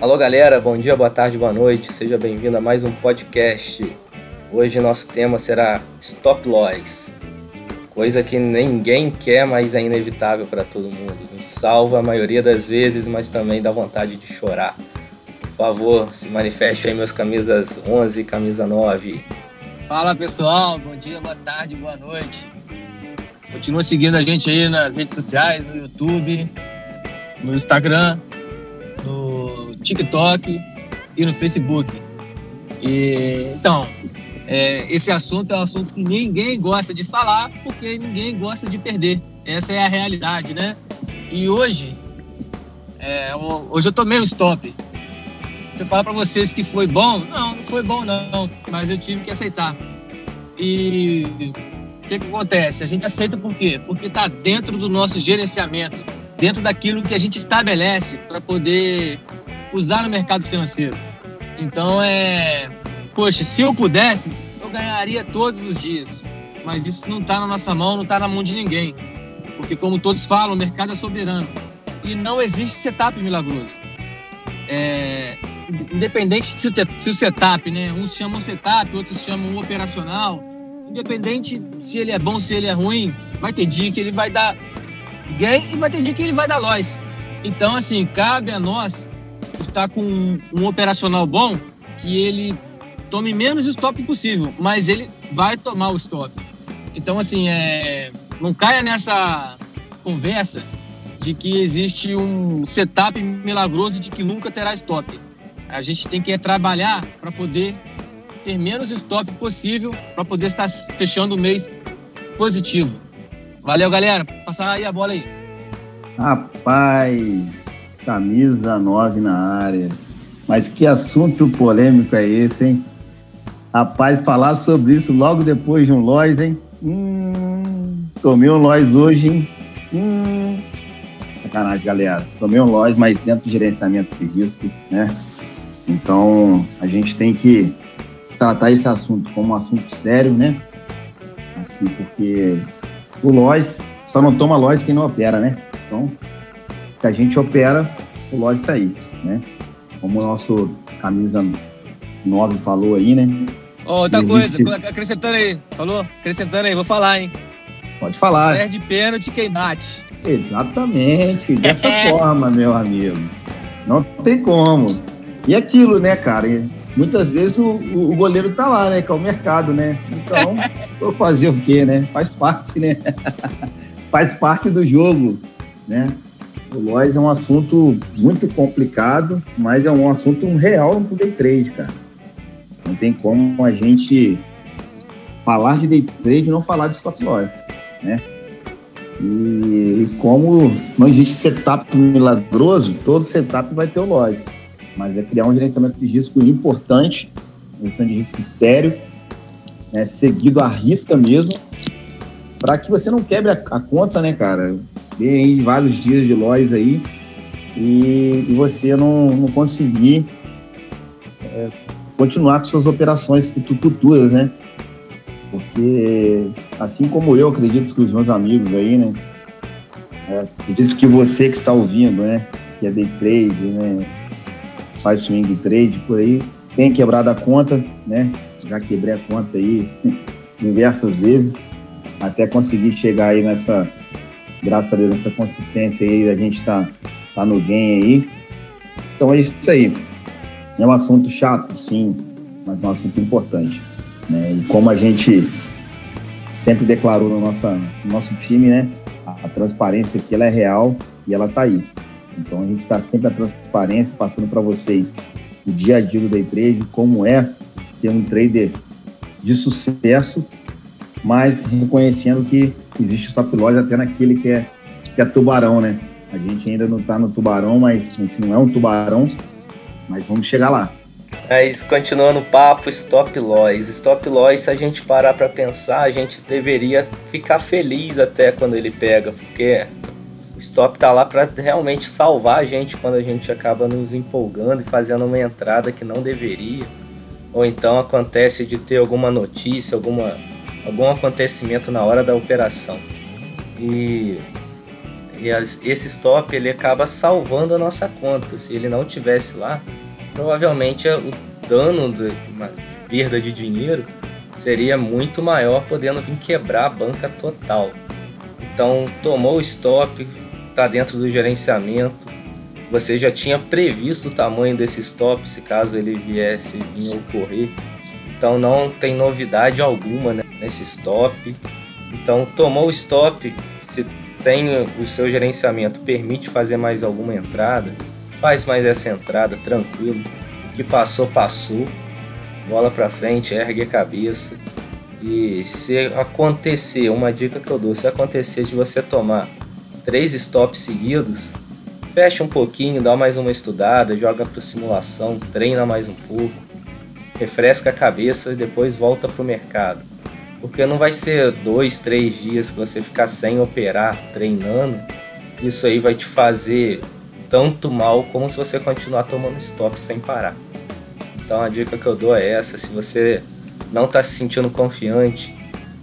Alô galera, bom dia, boa tarde, boa noite, seja bem-vindo a mais um podcast. Hoje nosso tema será Stop Loss, coisa que ninguém quer, mas é inevitável para todo mundo. Nos salva a maioria das vezes, mas também dá vontade de chorar. Por favor, se manifeste aí meus camisas 11 e camisa 9. Fala pessoal, bom dia, boa tarde, boa noite. Continua seguindo a gente aí nas redes sociais, no YouTube, no Instagram, TikTok e no Facebook. E, então, é, esse assunto é um assunto que ninguém gosta de falar porque ninguém gosta de perder. Essa é a realidade, né? E hoje, é, hoje eu tomei um stop. Se eu falar para vocês que foi bom, não, não foi bom não, mas eu tive que aceitar. E o que, que acontece? A gente aceita por quê? Porque está dentro do nosso gerenciamento, dentro daquilo que a gente estabelece para poder usar no mercado financeiro. Então é. Poxa, se eu pudesse, eu ganharia todos os dias. Mas isso não está na nossa mão, não está na mão de ninguém. Porque, como todos falam, o mercado é soberano. E não existe setup milagroso. É, independente se o setup, né? Uns chamam setup, outros chamam operacional. Independente se ele é bom, se ele é ruim, vai ter dia que ele vai dar gain e vai ter dia que ele vai dar loss. Então, assim, cabe a nós está com um, um operacional bom, que ele tome menos stop possível, mas ele vai tomar o stop. Então, assim, é, não caia nessa conversa de que existe um setup milagroso de que nunca terá stop. A gente tem que trabalhar para poder ter menos stop possível para poder estar fechando o mês positivo. Valeu, galera. Passar aí a bola aí. Rapaz, Camisa 9 na área. Mas que assunto polêmico é esse, hein? Rapaz, falar sobre isso logo depois de um Lois, hein? Hum, tomei um Lois hoje, hein? Hum, sacanagem, galera. Tomei um Lois, mas dentro do gerenciamento de risco, né? Então, a gente tem que tratar esse assunto como um assunto sério, né? Assim, porque o Lois só não toma Lois quem não opera, né? Então, se a gente opera, o lote está aí, né? Como o nosso camisa 9 falou aí, né? Oh, outra coisa, acrescentando aí, falou? Acrescentando aí, vou falar, hein? Pode falar. Perde pênalti, quem bate. Exatamente, dessa forma, meu amigo. Não tem como. E aquilo, né, cara? Muitas vezes o, o, goleiro tá lá, né? Que é o mercado, né? Então, vou fazer o quê, né? Faz parte, né? Faz parte do jogo, né? O Lois é um assunto muito complicado, mas é um assunto real no day trade, cara. Não tem como a gente falar de day trade e não falar de stop loss, né? E, como não existe setup milagroso, todo setup vai ter o loss. Mas é criar um gerenciamento de risco importante, gerenciamento de risco sério, né, seguido à risca mesmo, para que você não quebre a, a conta, né, cara? aí vários dias de lojas aí e, e, você não, não conseguir é, continuar com suas operações futuras, né? Porque assim como eu acredito que os meus amigos aí, né? É, acredito que você que está ouvindo, né? Que é day trade, né? Faz swing trade por aí, tem quebrado a conta, né? Já quebrei a conta aí diversas vezes até conseguir chegar aí nessa graças a Deus, essa consistência aí, a gente tá, tá no game aí. Então é isso aí. É um assunto chato, sim, mas é um assunto importante. Né? E como a gente sempre declarou no, nossa, no nosso time, né? A, a transparência aqui ela é real e ela tá aí. Então a gente está sempre a transparência, passando para vocês o dia a dia do day trade, como é ser um trader de sucesso, mas reconhecendo que existe stop loss até naquele que é, que é tubarão, né? A gente ainda não está no tubarão, mas a gente não é um tubarão, mas vamos chegar lá. Mas continuando o papo, stop loss. Stop loss, se a gente parar para pensar, a gente deveria ficar feliz até quando ele pega, porque o stop tá lá para realmente salvar a gente quando a gente acaba nos empolgando e fazendo uma entrada que não deveria. Ou então acontece de ter alguma notícia, alguma, algum acontecimento na hora da operação. E, e as, esse stop ele acaba salvando a nossa conta. Se ele não tivesse lá, provavelmente o dano de, uma, perda de dinheiro seria muito maior, podendo vir quebrar a banca total. Então, tomou o stop, está dentro do gerenciamento. Você já tinha previsto o tamanho desse stop, se caso ele viesse vir ocorrer. Então, não tem novidade alguma né, nesse stop. Então, tomou o stop, se tem o seu gerenciamento, permite fazer mais alguma entrada, faz mais essa entrada tranquilo. O que passou, passou. Bola para frente, ergue a cabeça. E se acontecer, uma dica que eu dou, se acontecer de você tomar três stops seguidos, fecha um pouquinho, dá mais uma estudada, joga para simulação, treina mais um pouco, refresca a cabeça e depois volta para o mercado. Porque não vai ser dois, três dias que você ficar sem operar, treinando. Isso aí vai te fazer tanto mal como se você continuar tomando stop sem parar. Então a dica que eu dou é essa: se você não está se sentindo confiante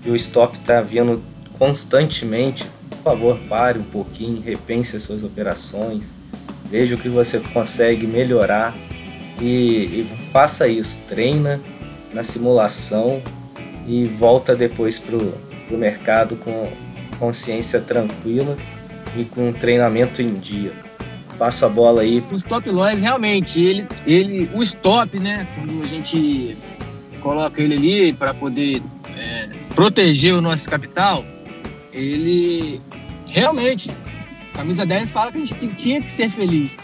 e o stop está vindo constantemente, por favor, pare um pouquinho, repense as suas operações, veja o que você consegue melhorar e, e faça isso. Treina na simulação e volta depois para o mercado com consciência tranquila e com treinamento em dia. Passa a bola aí. O stop loss realmente, ele, ele, o stop, né? Quando a gente coloca ele ali para poder é, proteger o nosso capital, ele realmente, camisa 10 fala que a gente tinha que ser feliz,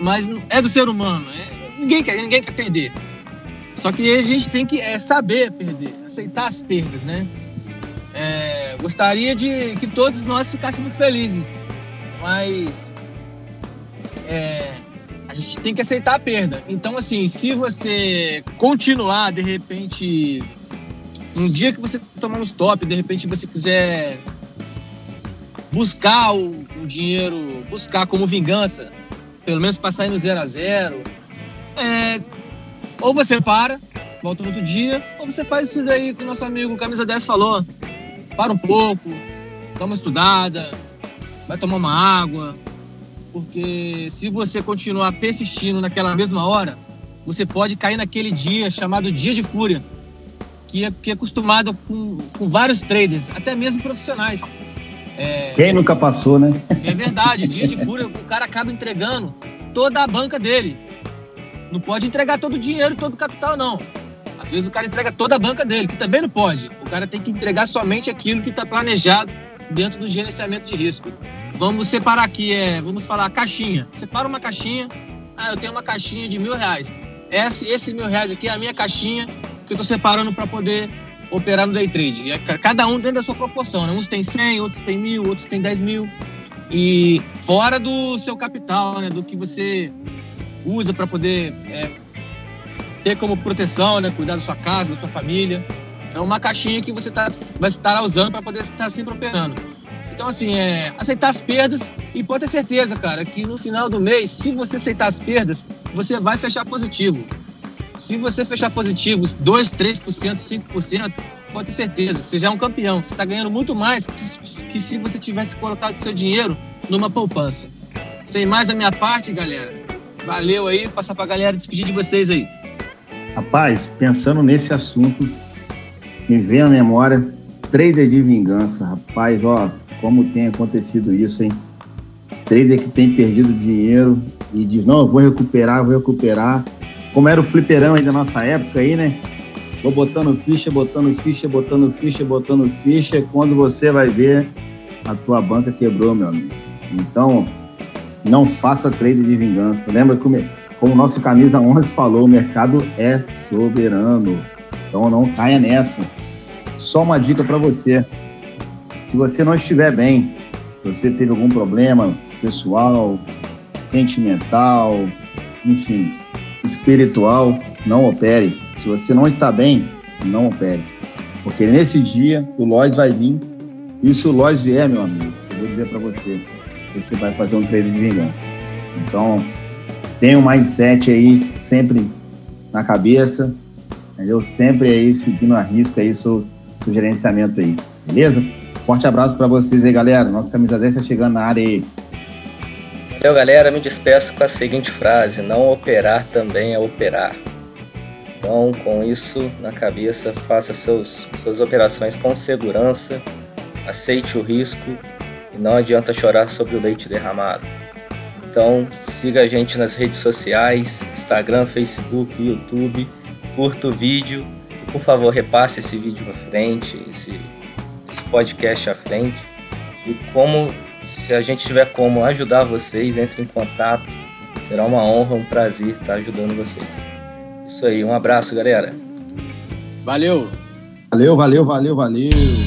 mas é do ser humano, é, ninguém quer, ninguém quer perder. Só que a gente tem que é, saber perder, aceitar as perdas, né? É, gostaria de que todos nós ficássemos felizes, mas é, a gente tem que aceitar a perda. Então, assim, se você continuar, de repente, um dia que você tomar um stop, de repente você quiser buscar o, o dinheiro, buscar como vingança, pelo menos passar no zero a zero, é, ou você para, volta no outro dia, ou você faz isso daí que o nosso amigo Camisa 10 falou. Para um pouco, dá uma estudada, vai tomar uma água, porque se você continuar persistindo naquela mesma hora, você pode cair naquele dia chamado dia de fúria, que é, que é acostumado com, com vários traders, até mesmo profissionais. É, Quem nunca passou, né? É verdade, dia de fúria, o cara acaba entregando toda a banca dele. Não pode entregar todo o dinheiro, todo o capital, não. Às vezes o cara entrega toda a banca dele, que também não pode. O cara tem que entregar somente aquilo que está planejado dentro do gerenciamento de risco. Vamos separar aqui, é, vamos falar caixinha. Separa uma caixinha. Ah, eu tenho uma caixinha de mil reais. Esse, esse mil reais aqui é a minha caixinha que eu estou separando para poder operar no day trade. É cada um dentro da sua proporção. Né? Uns tem 100, outros tem mil, outros tem 10 mil. E fora do seu capital, né? do que você usa para poder é, ter como proteção, né? cuidar da sua casa, da sua família. É uma caixinha que você tá, vai estar usando para poder estar sempre operando. Então, assim, é aceitar as perdas e pode ter certeza, cara, que no final do mês, se você aceitar as perdas, você vai fechar positivo. Se você fechar positivo 2, 3%, 5%, pode ter certeza, você já é um campeão. Você está ganhando muito mais que, que se você tivesse colocado seu dinheiro numa poupança. Sem mais da minha parte, galera. Valeu aí, passar para a galera despedir de vocês aí. Rapaz, pensando nesse assunto, me vem à memória trader de vingança. Rapaz, ó, como tem acontecido isso, hein? Trader que tem perdido dinheiro e diz, não, eu vou recuperar, vou recuperar. Como era o fliperão aí da nossa época aí, né? Vou botando ficha, botando ficha, botando ficha, botando ficha. Quando você vai ver, a tua banca quebrou, meu amigo. Então, não faça trade de vingança. Lembra que, como o nosso camisa 11 falou, o mercado é soberano. Então, não caia nessa. Só uma dica para você. Se você não estiver bem, você teve algum problema pessoal, sentimental, enfim, espiritual, não opere. Se você não está bem, não opere. Porque nesse dia o Lois vai vir. E se o Lois vier, meu amigo, eu vou dizer para você, você vai fazer um treino de vingança. Então, tenha um mindset aí sempre na cabeça, entendeu? Sempre aí seguindo a risca aí seu, seu gerenciamento aí, beleza? Forte abraço para vocês aí, galera. Nossa camisa 10 tá chegando na área aí. Valeu, galera. Me despeço com a seguinte frase: Não operar também é operar. Então, com isso na cabeça, faça seus, suas operações com segurança, aceite o risco e não adianta chorar sobre o leite derramado. Então, siga a gente nas redes sociais: Instagram, Facebook, YouTube. Curta o vídeo e, por favor, repasse esse vídeo à frente, esse, esse podcast à frente. E como se a gente tiver como ajudar vocês, entre em contato. Será uma honra, um prazer estar ajudando vocês. Isso aí, um abraço, galera. Valeu. Valeu, valeu, valeu, valeu.